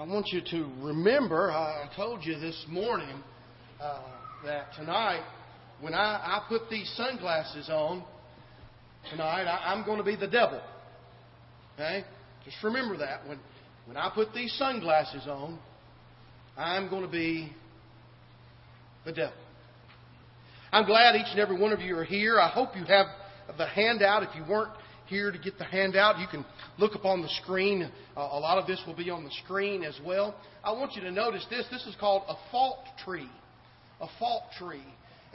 I want you to remember, I told you this morning uh, that tonight, when I, I put these sunglasses on, tonight, I, I'm going to be the devil. Okay? Just remember that. When, when I put these sunglasses on, I'm going to be the devil. I'm glad each and every one of you are here. I hope you have the handout. If you weren't here to get the handout, you can look up on the screen. Uh, a lot of this will be on the screen as well. I want you to notice this. This is called a fault tree. A fault tree.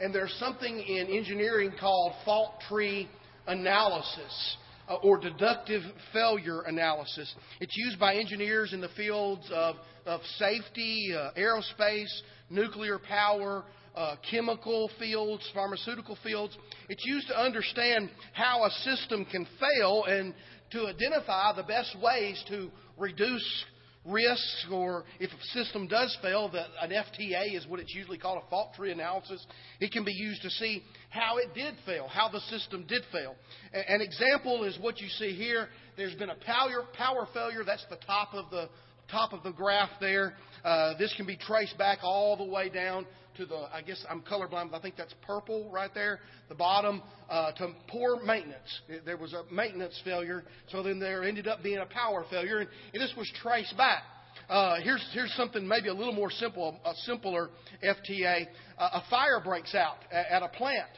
And there's something in engineering called fault tree analysis uh, or deductive failure analysis. It's used by engineers in the fields of, of safety, uh, aerospace, nuclear power, uh, chemical fields, pharmaceutical fields. It's used to understand how a system can fail and to identify the best ways to reduce risks, or if a system does fail, that an FTA is what it's usually called, a fault tree analysis. It can be used to see how it did fail, how the system did fail. An example is what you see here. There's been a power, power failure. That's the top of the top of the graph there. Uh, this can be traced back all the way down to the, I guess I'm colorblind, but I think that's purple right there, the bottom, uh, to poor maintenance. There was a maintenance failure, so then there ended up being a power failure, and, and this was traced back. Uh, here's, here's something maybe a little more simple, a simpler FTA. Uh, a fire breaks out at, at a plant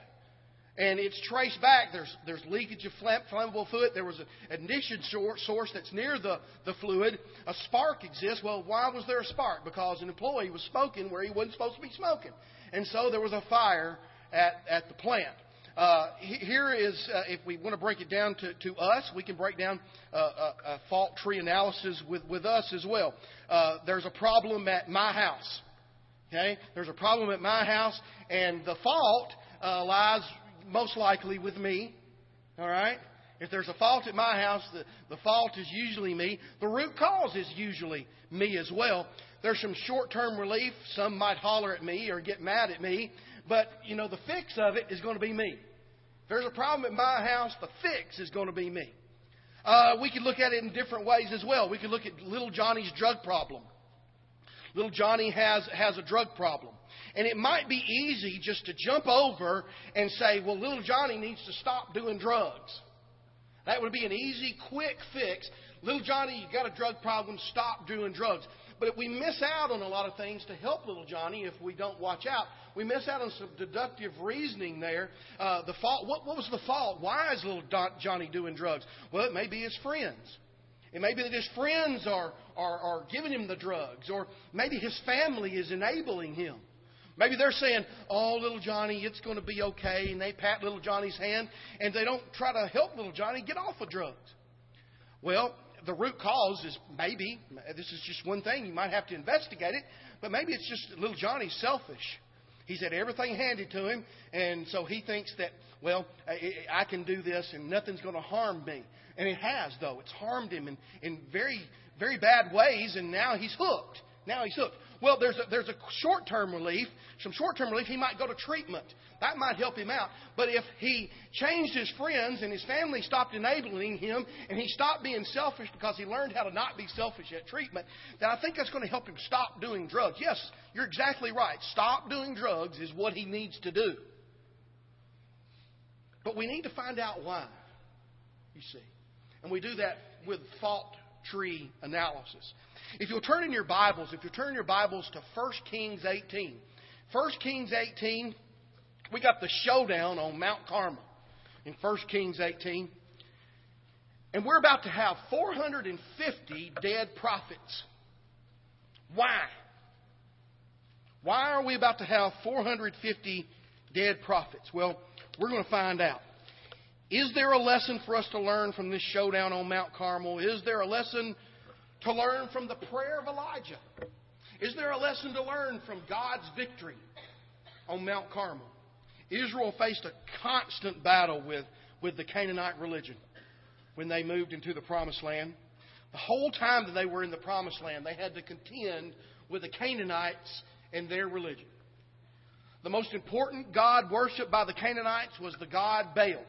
and it's traced back. There's, there's leakage of flammable fluid. There was an ignition source that's near the, the fluid. A spark exists. Well, why was there a spark? Because an employee was smoking where he wasn't supposed to be smoking. And so there was a fire at, at the plant. Uh, here is, uh, if we want to break it down to, to us, we can break down uh, a, a, fault tree analysis with, with us as well. Uh, there's a problem at my house. Okay? There's a problem at my house, and the fault uh, lies most likely with me. All right? If there's a fault at my house, the, the fault is usually me. The root cause is usually me as well. There's some short term relief. Some might holler at me or get mad at me. But, you know, the fix of it is going to be me. If there's a problem at my house, the fix is going to be me. Uh, we could look at it in different ways as well. We could look at little Johnny's drug problem. Little Johnny has, has a drug problem. And it might be easy just to jump over and say, well, little Johnny needs to stop doing drugs. That would be an easy, quick fix. Little Johnny, you've got a drug problem, stop doing drugs. But we miss out on a lot of things to help little Johnny if we don't watch out. We miss out on some deductive reasoning there. Uh, the fault. What, what was the fault? Why is little Johnny doing drugs? Well, it may be his friends. It may be that his friends are, are, are giving him the drugs, or maybe his family is enabling him. Maybe they're saying, Oh, little Johnny, it's going to be okay. And they pat little Johnny's hand and they don't try to help little Johnny get off of drugs. Well, the root cause is maybe, this is just one thing, you might have to investigate it, but maybe it's just little Johnny's selfish. He's had everything handed to him, and so he thinks that, well, I can do this and nothing's going to harm me. And it has, though. It's harmed him in, in very, very bad ways, and now he's hooked. Now he's hooked. Well, there's a, there's a short term relief, some short term relief. He might go to treatment. That might help him out. But if he changed his friends and his family stopped enabling him and he stopped being selfish because he learned how to not be selfish at treatment, then I think that's going to help him stop doing drugs. Yes, you're exactly right. Stop doing drugs is what he needs to do. But we need to find out why, you see. And we do that with fault tree analysis. If you'll turn in your Bibles, if you'll turn your Bibles to 1 Kings 18. 1 Kings 18, we got the showdown on Mount Carmel in 1 Kings 18. And we're about to have 450 dead prophets. Why? Why are we about to have 450 dead prophets? Well, we're going to find out. Is there a lesson for us to learn from this showdown on Mount Carmel? Is there a lesson to learn from the prayer of Elijah? Is there a lesson to learn from God's victory on Mount Carmel? Israel faced a constant battle with, with the Canaanite religion when they moved into the Promised Land. The whole time that they were in the Promised Land, they had to contend with the Canaanites and their religion. The most important god worshipped by the Canaanites was the god Baal.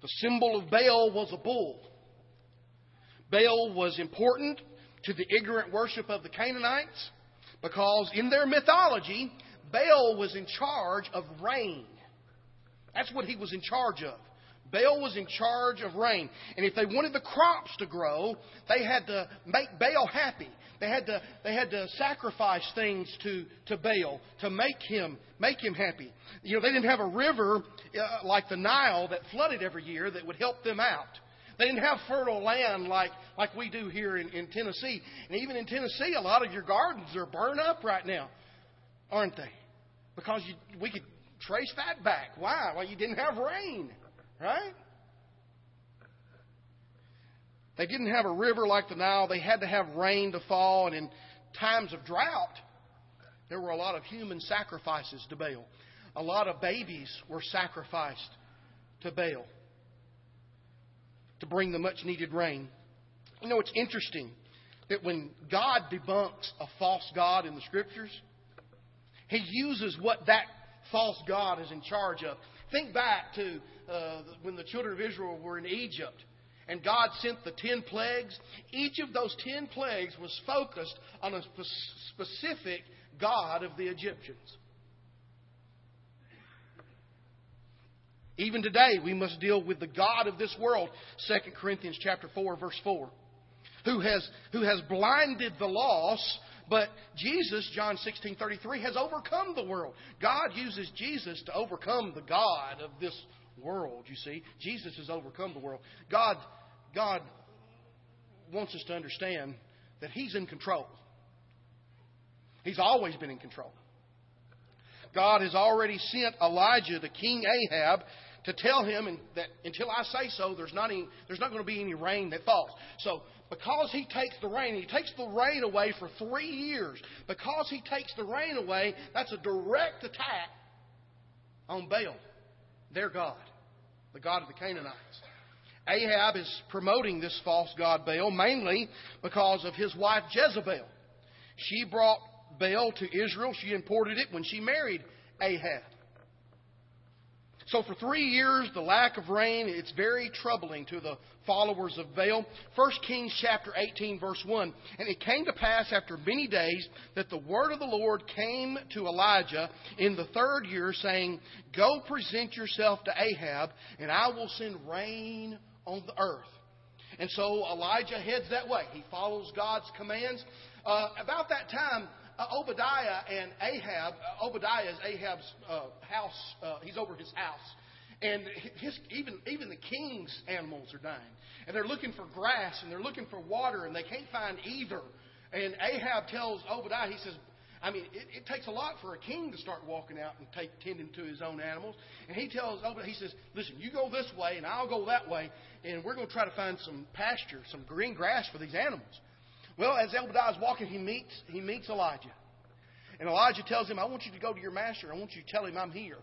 The symbol of Baal was a bull. Baal was important. to the ignorant worship of the Canaanites because in their mythology, Baal was in charge of rain. That's what he was in charge of. Baal was in charge of rain. And if they wanted the crops to grow, they had to make Baal happy. They had to, they had to sacrifice things to, to Baal to make him, make him happy. You know, they didn't have a river uh, like the Nile that flooded every year that would help them out. They didn't have fertile land like, like we do here in, in Tennessee. And even in Tennessee, a lot of your gardens are burned up right now, aren't they? Because you, we could trace that back. Why? Well, you didn't have rain, right? They didn't have a river like the Nile. They had to have rain to fall. And in times of drought, there were a lot of human sacrifices to Baal. A lot of babies were sacrificed to Baal to bring the much needed rain. You know, it's interesting that when God debunks a false God in the Scriptures, He uses what that false God is in charge of. Think back to uh, when the children of Israel were in Egypt and God sent the ten plagues. Each of those ten plagues was focused on a specific God of the Egyptians. Even today, we must deal with the God of this world, 2 Corinthians chapter 4, verse 4, who has, who has blinded the lost, but Jesus, John 16, 33, has overcome the world. God uses Jesus to overcome the God of this world, you see. Jesus has overcome the world. God, God wants us to understand that He's in control. He's always been in control. God has already sent Elijah to King Ahab to tell him that until I say so, there's not, any, there's not going to be any rain that falls. So, because he takes the rain, he takes the rain away for three years. Because he takes the rain away, that's a direct attack on Baal, their God, the God of the Canaanites. Ahab is promoting this false god Baal mainly because of his wife Jezebel. She brought Baal to Israel. She imported it when she married Ahab. So for three years, the lack of rain, it's very troubling to the followers of Baal. 1 Kings chapter 18 verse 1. And it came to pass after many days that the word of the Lord came to Elijah in the third year saying, Go present yourself to Ahab and I will send rain on the earth. And so Elijah heads that way. He follows God's commands. Uh, about that time, uh, Obadiah and Ahab, uh, Obadiah is Ahab's uh, house, uh, he's over his house. And his, even, even the king's animals are dying. And they're looking for grass and they're looking for water and they can't find either. And Ahab tells Obadiah, he says, I mean, it, it takes a lot for a king to start walking out and take, tending to his own animals. And he tells Obadiah, he says, listen, you go this way and I'll go that way. And we're going to try to find some pasture, some green grass for these animals. Well, as Obadiah is walking, he meets, he meets Elijah. And Elijah tells him, I want you to go to your master. I want you to tell him I'm here.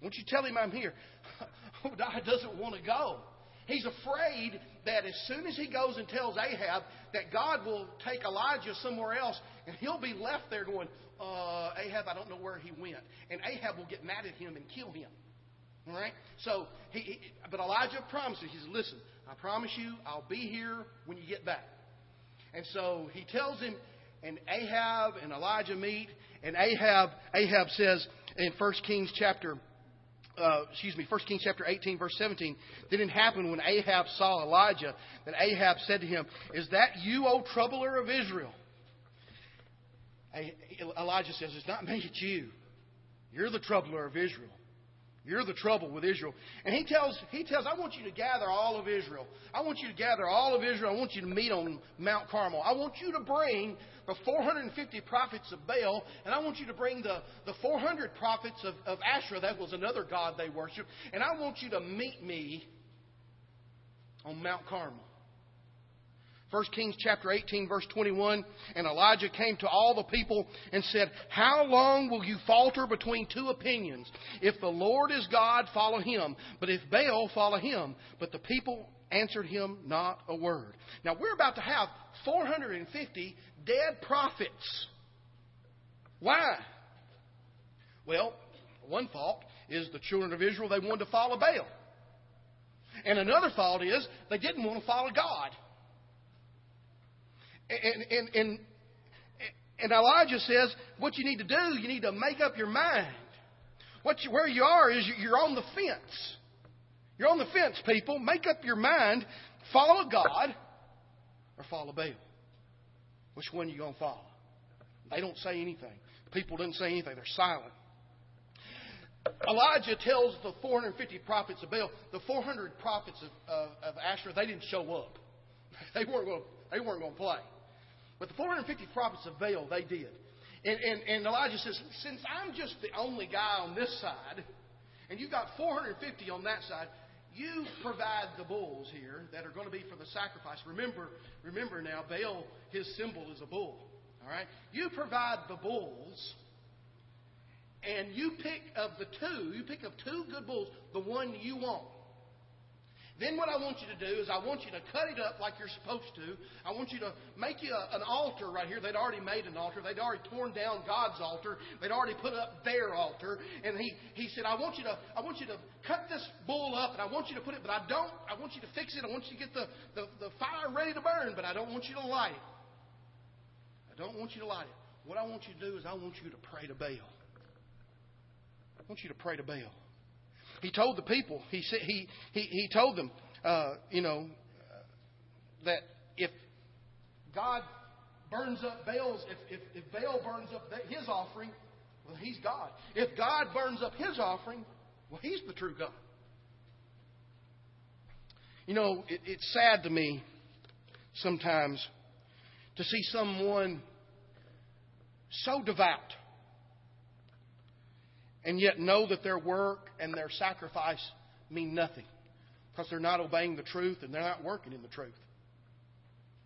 I want you to tell him I'm here. Obadiah doesn't want to go. He's afraid that as soon as he goes and tells Ahab that God will take Elijah somewhere else, and he'll be left there going, uh, Ahab, I don't know where he went. And Ahab will get mad at him and kill him. All right? So, he, he, but Elijah promises, he says, listen, I promise you, I'll be here when you get back. And so he tells him, and Ahab and Elijah meet, and Ahab Ahab says in 1 Kings chapter uh, excuse me, 1 Kings chapter 18, verse 17, didn't happen when Ahab saw Elijah, that Ahab said to him, Is that you, O troubler of Israel? Elijah says, It's not me, it's you. You're the troubler of Israel. You're the trouble with Israel. And he tells, he tells, I want you to gather all of Israel. I want you to gather all of Israel. I want you to meet on Mount Carmel. I want you to bring the 450 prophets of Baal, and I want you to bring the, the 400 prophets of, of Asherah. That was another god they worshiped. And I want you to meet me on Mount Carmel. 1 Kings chapter 18 verse 21, and Elijah came to all the people and said, How long will you falter between two opinions? If the Lord is God, follow him. But if Baal, follow him. But the people answered him not a word. Now we're about to have 450 dead prophets. Why? Well, one fault is the children of Israel, they wanted to follow Baal. And another fault is they didn't want to follow God. And, and, and, and Elijah says, what you need to do, you need to make up your mind. What you, where you are is you're on the fence. You're on the fence, people. Make up your mind. Follow God or follow Baal. Which one are you going to follow? They don't say anything. People didn't say anything. They're silent. Elijah tells the 450 prophets of Baal, the 400 prophets of, of, of Asherah, they didn't show up. They weren't going. They weren't going to play. But the 450 prophets of Baal, they did. And, and, and Elijah says, since I'm just the only guy on this side, and you've got 450 on that side, you provide the bulls here that are going to be for the sacrifice. Remember, remember now, Baal, his symbol is a bull. All right? You provide the bulls, and you pick of the two, you pick of two good bulls, the one you want. Then what I want you to do is I want you to cut it up like you're supposed to. I want you to make you a, an altar right here. They'd already made an altar. They'd already torn down God's altar. They'd already put up their altar. And he, he said, I want you to I want you to cut this bull up and I want you to put it, but I don't I want you to fix it. I want you to get the, the, the fire ready to burn, but I don't want you to light it. I don't want you to light it. What I want you to do is I want you to pray to Baal. I want you to pray to Baal. He told the people, he, he, he, he told them, uh, you know, that if God burns up Baal's, if, if, if Baal burns up his offering, well, he's God. If God burns up his offering, well, he's the true God. You know, it, it's sad to me sometimes to see someone so devout and yet know that their work and their sacrifice mean nothing because they're not obeying the truth and they're not working in the truth.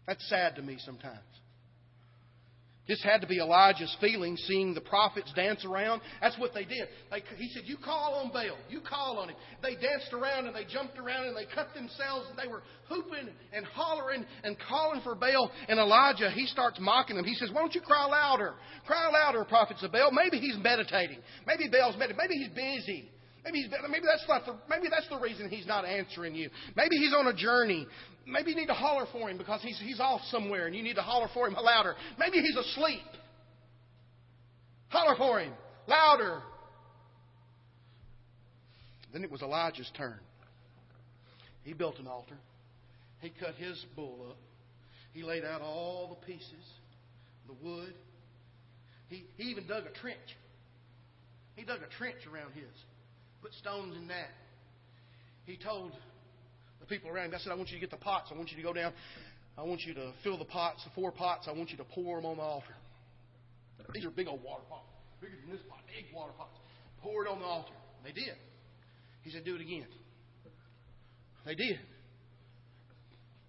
That's sad to me sometimes. This had to be Elijah's feeling, seeing the prophets dance around. That's what they did. They, he said, You call on Baal. You call on him. They danced around and they jumped around and they cut themselves and they were hooping and hollering and calling for Baal. And Elijah, he starts mocking them. He says, Why don't you cry louder? Cry louder, prophets of Baal. Maybe he's meditating. Maybe Baal's meditating. Maybe he's busy. Maybe, he's, maybe that's not the, maybe that's the reason he's not answering you. Maybe he's on a journey. Maybe you need to holler for him because he's, he's off somewhere and you need to holler for him louder. Maybe he's asleep. Holler for him louder. Then it was Elijah's turn. He built an altar. He cut his bull up. He laid out all the pieces, the wood. He, he even dug a trench. He dug a trench around his put stones in that. He told the people around him, I said, I want you to get the pots. I want you to go down. I want you to fill the pots, the four pots. I want you to pour them on the altar. These are big old water pots. Bigger than this pot. Big water pots. Pour it on the altar. They did. He said, do it again. They did.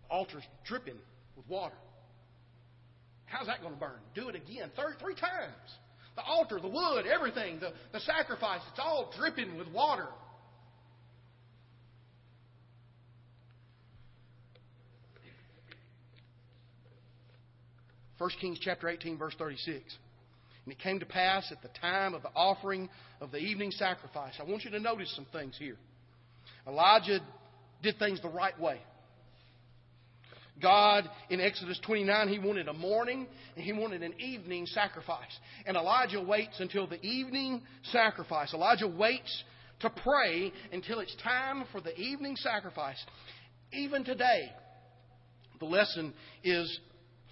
Altar's dripping with water. How's that going to burn? Do it again. Third, three times. The altar, the wood, everything, the, the sacrifice, it's all dripping with water. First Kings chapter 18, verse 36. And it came to pass at the time of the offering of the evening sacrifice. I want you to notice some things here. Elijah did things the right way. God, in Exodus 29, he wanted a morning and he wanted an evening sacrifice. And Elijah waits until the evening sacrifice. Elijah waits to pray until it's time for the evening sacrifice. Even today, the lesson is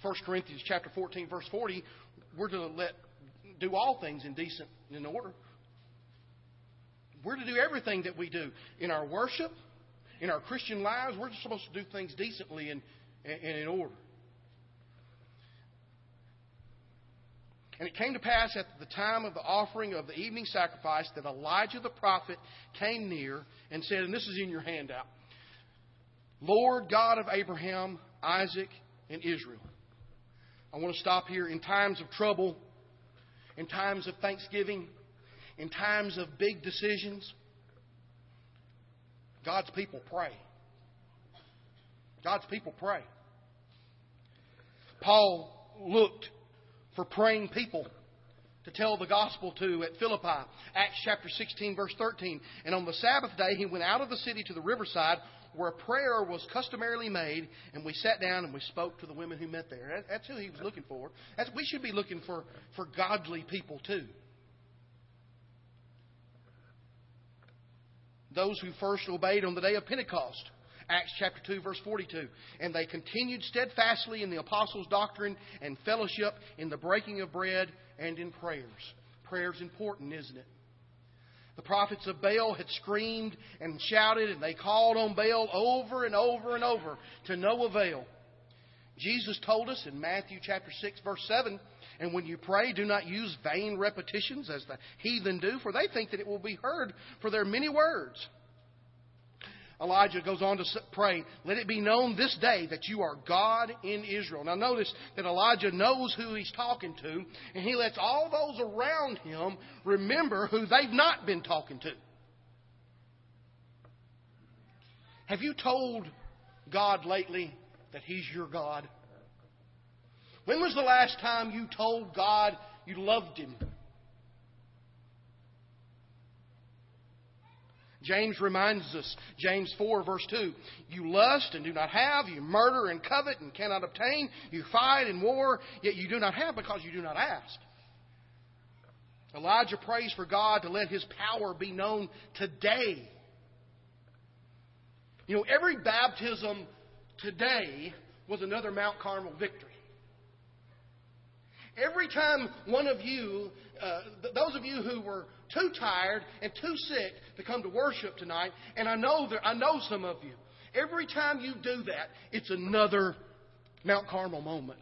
1 Corinthians chapter 14, verse 40. We're to let do all things in decent in order. We're to do everything that we do in our worship, in our Christian lives. We're just supposed to do things decently and and in order. And it came to pass at the time of the offering of the evening sacrifice that Elijah the prophet came near and said, and this is in your handout Lord God of Abraham, Isaac, and Israel. I want to stop here. In times of trouble, in times of thanksgiving, in times of big decisions, God's people pray. God's people pray. Paul looked for praying people to tell the gospel to at Philippi, Acts chapter 16, verse 13. And on the Sabbath day, he went out of the city to the riverside where prayer was customarily made, and we sat down and we spoke to the women who met there. That's who he was looking for. That's, we should be looking for, for godly people too. Those who first obeyed on the day of Pentecost. Acts chapter 2, verse 42. And they continued steadfastly in the apostles' doctrine and fellowship, in the breaking of bread, and in prayers. Prayer's important, isn't it? The prophets of Baal had screamed and shouted, and they called on Baal over and over and over to no avail. Jesus told us in Matthew chapter 6, verse 7, and when you pray, do not use vain repetitions as the heathen do, for they think that it will be heard for their many words. Elijah goes on to pray, Let it be known this day that you are God in Israel. Now, notice that Elijah knows who he's talking to, and he lets all those around him remember who they've not been talking to. Have you told God lately that He's your God? When was the last time you told God you loved Him? James reminds us, James 4, verse 2, you lust and do not have, you murder and covet and cannot obtain, you fight and war, yet you do not have because you do not ask. Elijah prays for God to let his power be known today. You know, every baptism today was another Mount Carmel victory. Every time one of you, uh, those of you who were too tired and too sick to come to worship tonight, and I know that I know some of you. Every time you do that, it's another Mount Carmel moment.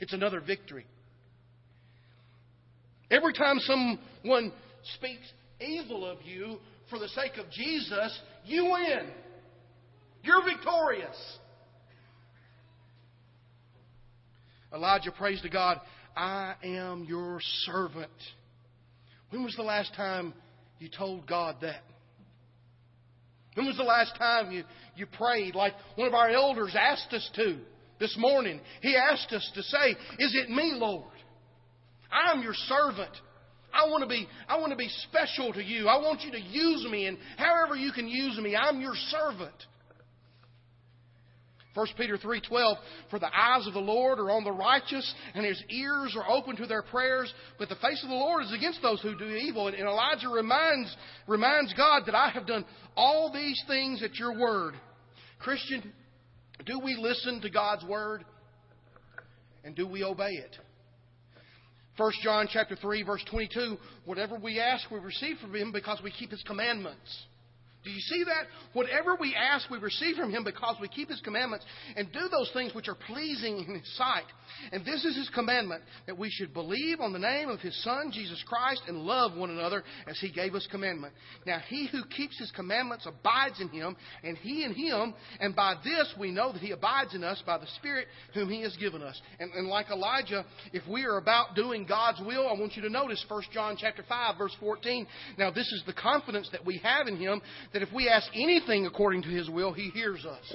It's another victory. Every time someone speaks evil of you for the sake of Jesus, you win. You're victorious. Elijah prays to God, I am your servant. When was the last time you told God that? When was the last time you, you prayed like one of our elders asked us to this morning? He asked us to say, Is it me, Lord? I am your servant. I want to be I want to be special to you. I want you to use me and however you can use me, I'm your servant. 1 Peter 3:12 For the eyes of the Lord are on the righteous and his ears are open to their prayers but the face of the Lord is against those who do evil and Elijah reminds reminds God that I have done all these things at your word. Christian, do we listen to God's word and do we obey it? 1 John chapter 3 verse 22 whatever we ask we receive from him because we keep his commandments. Do you see that? Whatever we ask, we receive from Him because we keep His commandments and do those things which are pleasing in His sight. And this is His commandment that we should believe on the name of His Son, Jesus Christ, and love one another as He gave us commandment. Now, He who keeps His commandments abides in Him, and He in Him. And by this we know that He abides in us by the Spirit whom He has given us. And, and like Elijah, if we are about doing God's will, I want you to notice 1 John chapter 5, verse 14. Now, this is the confidence that we have in Him that if we ask anything according to his will, he hears us.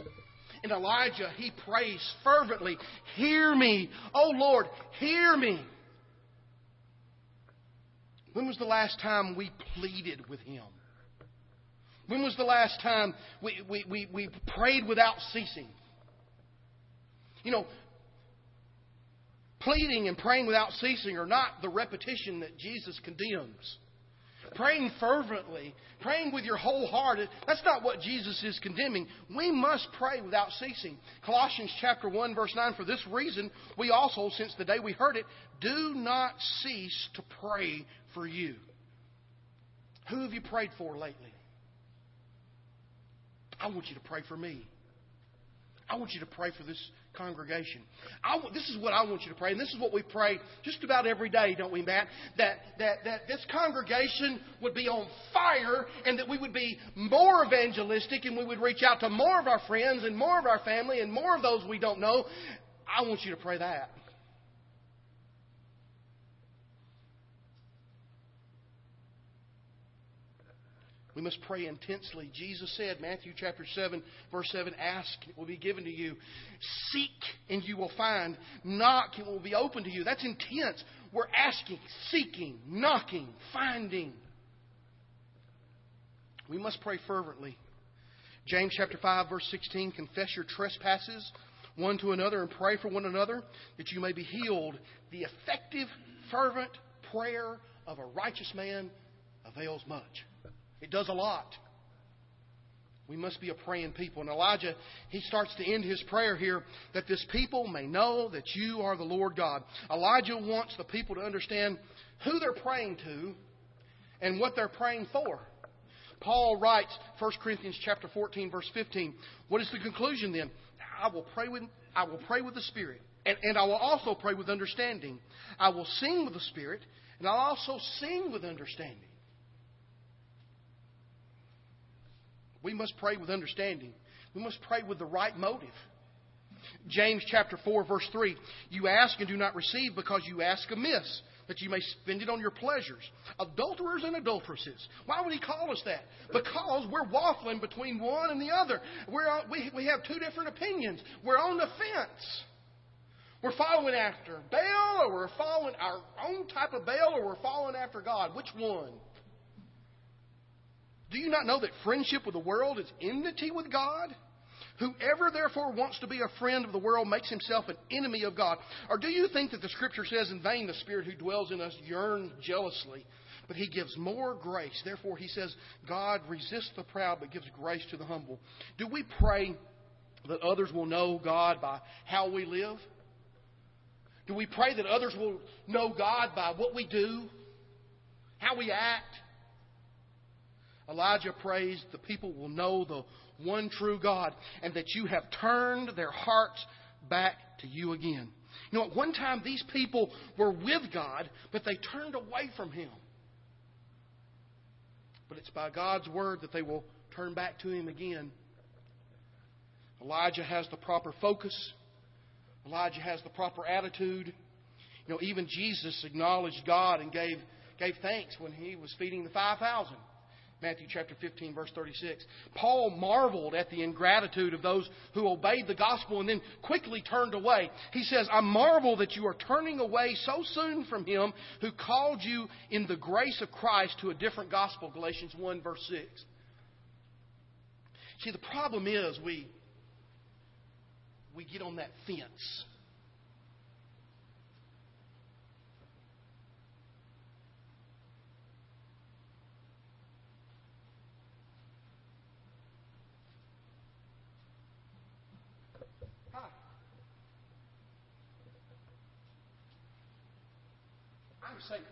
And Elijah, he prays fervently, Hear me, O Lord, hear me. When was the last time we pleaded with him? When was the last time we, we, we, we prayed without ceasing? You know, pleading and praying without ceasing are not the repetition that Jesus condemns praying fervently, praying with your whole heart. That's not what Jesus is condemning. We must pray without ceasing. Colossians chapter 1 verse 9, for this reason, we also, since the day we heard it, do not cease to pray for you. Who have you prayed for lately? I want you to pray for me. I want you to pray for this congregation. this is what I want you to pray, and this is what we pray just about every day, don't we, Matt? That, that, that this congregation would be on fire and that we would be more evangelistic and we would reach out to more of our friends and more of our family and more of those we don't know. I want you to pray that. We must pray intensely. Jesus said, Matthew chapter 7, verse 7, ask, and it will be given to you. Seek, and you will find. Knock, and it will be open to you. That's intense. we're asking, seeking, knocking, finding. We must pray fervently. James chapter 5 verse 16, confess your trespasses one to another and pray for one another that you may be healed. The effective, fervent prayer of a righteous man avails much. It does a lot. We must be a praying people. And Elijah, he starts to end his prayer here that this people may know that you are the Lord God. Elijah wants the people to understand who they're praying to and what they're praying for. Paul writes, 1 Corinthians chapter 14, verse 15. What is the conclusion then? I will pray with, I will pray with the Spirit, and, and I will also pray with understanding. I will sing with the Spirit, and I'll also sing with understanding. We must pray with understanding. We must pray with the right motive. James chapter 4 verse 3, you ask and do not receive because you ask amiss, that you may spend it on your pleasures. Adulterers and adulteresses. Why would he call us that? Because we're waffling between one and the other. We're, we, we have two different opinions. We're on the fence. We're following after Baal, or we're following our own type of Baal, or we're following after God. Which one? Do you not know that friendship with the world is enmity with God? Whoever therefore wants to be a friend of the world makes himself an enemy of God. Or do you think that the scripture says in vain the spirit who dwells in us yearns jealously, but he gives more grace. Therefore he says God resists the proud but gives grace to the humble. Do we pray that others will know God by how we live? Do we pray that others will know God by what we do, how we act? Elijah prays the people will know the one true God and that you have turned their hearts back to you again. You know, at one time these people were with God, but they turned away from Him. But it's by God's word that they will turn back to Him again. Elijah has the proper focus. Elijah has the proper attitude. You know, even Jesus acknowledged God and gave, gave thanks when he was feeding the 5,000. Matthew chapter 15, verse 36. Paul marveled at the ingratitude of those who obeyed the gospel and then quickly turned away. He says, I marvel that you are turning away so soon from him who called you in the grace of Christ to a different gospel. Galatians 1, verse 6. See, the problem is we, we get on that fence. I'm Satan.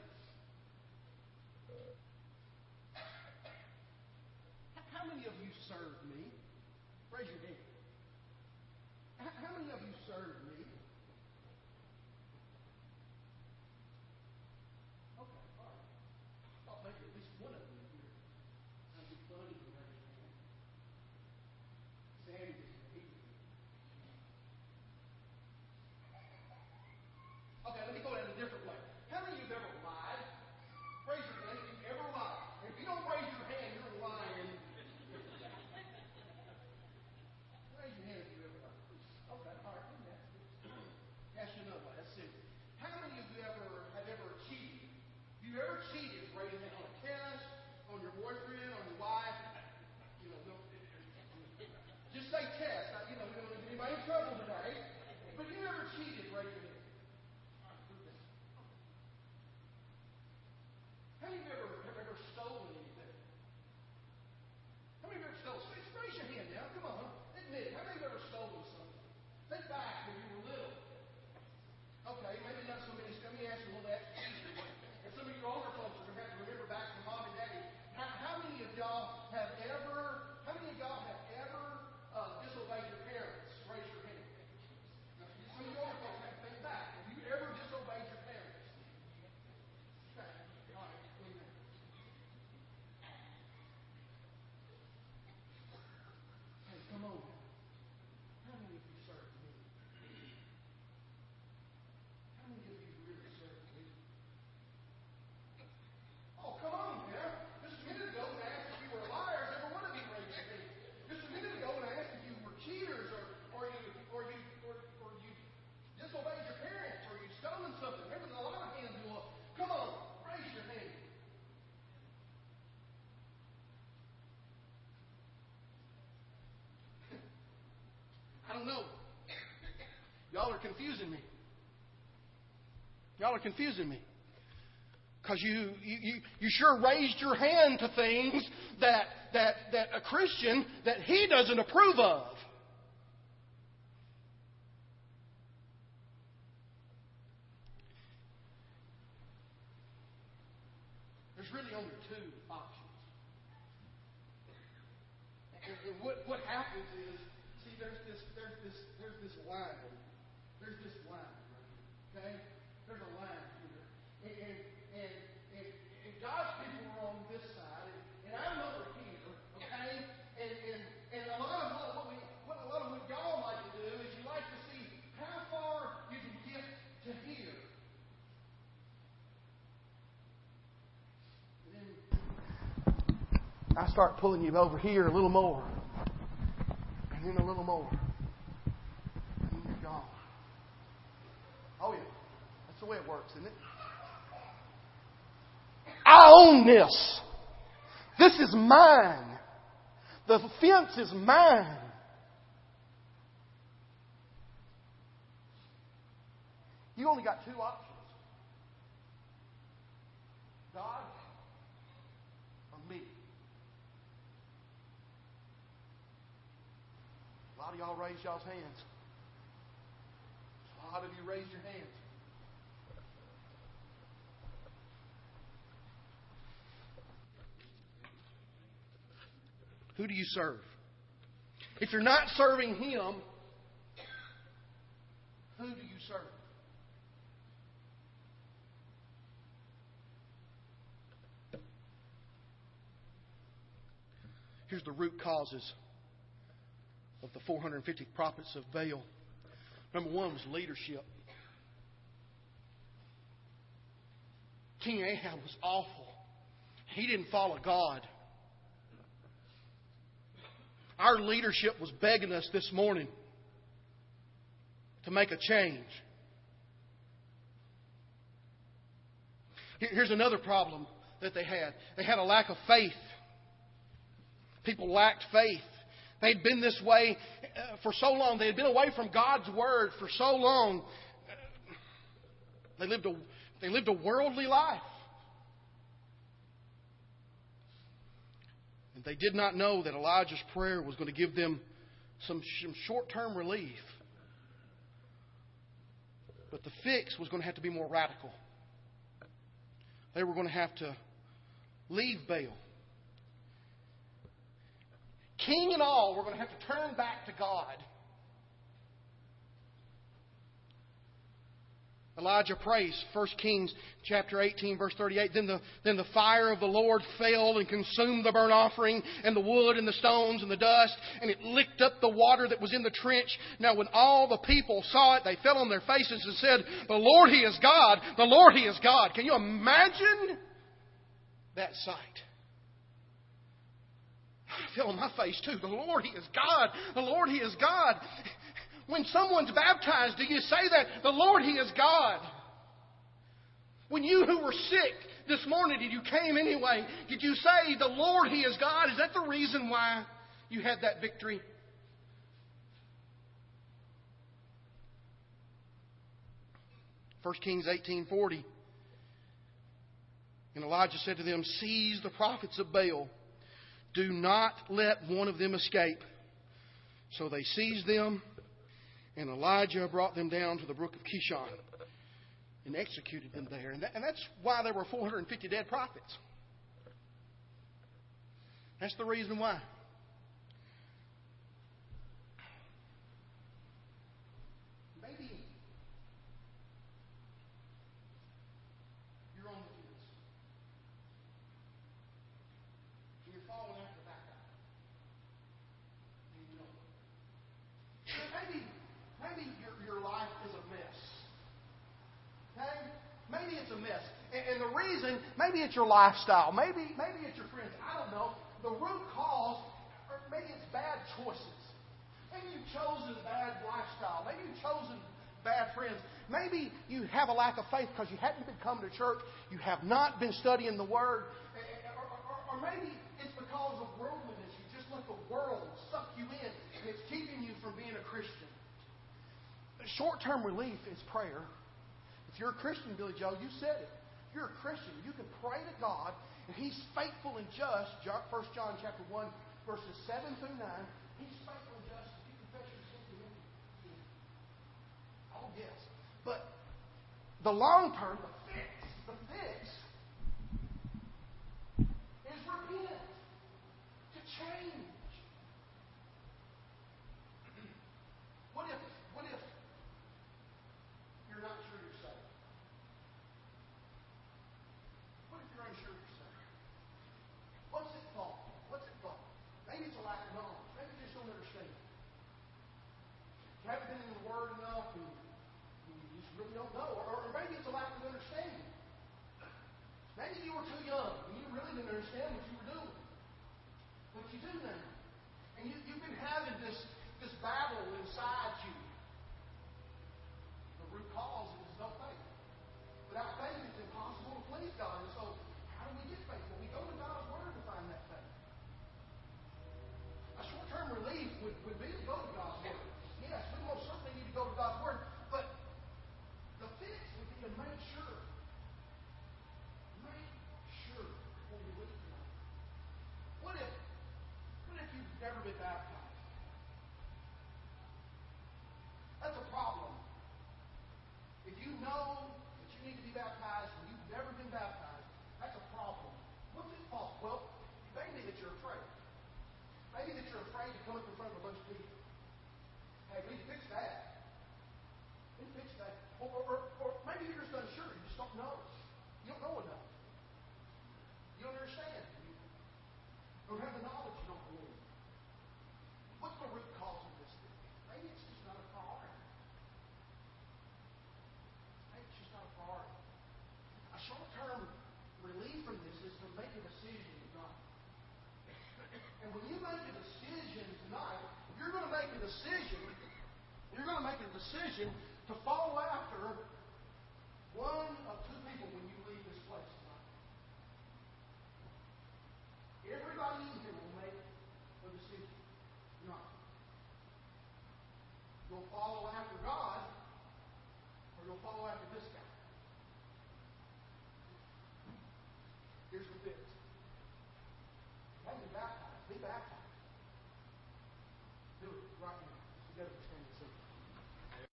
Don't know. Y'all are confusing me. Y'all are confusing me. Because you, you, you, you sure raised your hand to things that, that, that a Christian that he doesn't approve of. There's really only two options. And, and what, what happens is, see, there's this, there's this, there's this line. There's this line, okay? There's a line here. And, and, and, and, and God's people are on this side, and, and I'm over here, okay? And, and, and a lot of what, what, we, what a lot of what y'all like to do is you like to see how far you can get to here. And then I start pulling you over here a little more, and then a little more, and then you're gone. Oh yeah, that's the way it works, isn't it? I own this. This is mine. The fence is mine. You only got two options God or me. Raised y'all's hands. A lot of you raised your hands. Who do you serve? If you're not serving Him, who do you serve? Here's the root causes of the 450 prophets of Baal. Number one was leadership. King Ahab was awful. He didn't follow God. Our leadership was begging us this morning to make a change. Here's another problem that they had they had a lack of faith. People lacked faith. They'd been this way uh, for so long. They had been away from God's Word for so long. They lived a, they lived a worldly life. And they did not know that Elijah's prayer was going to give them some, some short term relief. But the fix was going to have to be more radical. They were going to have to leave Baal king and all, we're going to have to turn back to God. Elijah prays, 1 Kings chapter 18, verse 38. Then the, then the fire of the Lord fell and consumed the burnt offering and the wood and the stones and the dust, and it licked up the water that was in the trench. Now when all the people saw it, they fell on their faces and said, The Lord He is God, the Lord He is God. Can you imagine that sight? I fell on my face too. The Lord, He is God. The Lord, He is God. When someone's baptized, do you say that? The Lord, He is God. When you who were sick this morning, did you came anyway? Did you say, The Lord, He is God? Is that the reason why you had that victory? First Kings eighteen forty. And Elijah said to them, Seize the prophets of Baal do not let one of them escape. So they seized them, and Elijah brought them down to the brook of Kishon and executed them there. And, that, and that's why there were 450 dead prophets. That's the reason why. maybe it's your lifestyle, maybe, maybe it's your friends. I don't know. The root cause, or maybe it's bad choices. Maybe you've chosen bad lifestyle. Maybe you've chosen bad friends. Maybe you have a lack of faith because you haven't been coming to church. You have not been studying the Word. Or, or, or maybe it's because of worldliness. You just let the world suck you in, and it's keeping you from being a Christian. Short term relief is prayer. If you're a Christian, Billy Joe, you said it you're a Christian, you can pray to God, and He's faithful and just. 1 John chapter 1, verses 7 through 9. He's faithful and just. You confess your sins to Him. Oh, yes. But the long term, the fix, the fix is repent, to change. really don't know. Or, or maybe it's a lack of understanding. Maybe you were too young and you really didn't understand what you were doing. But you do now. And you, you've been having this, this battle inside you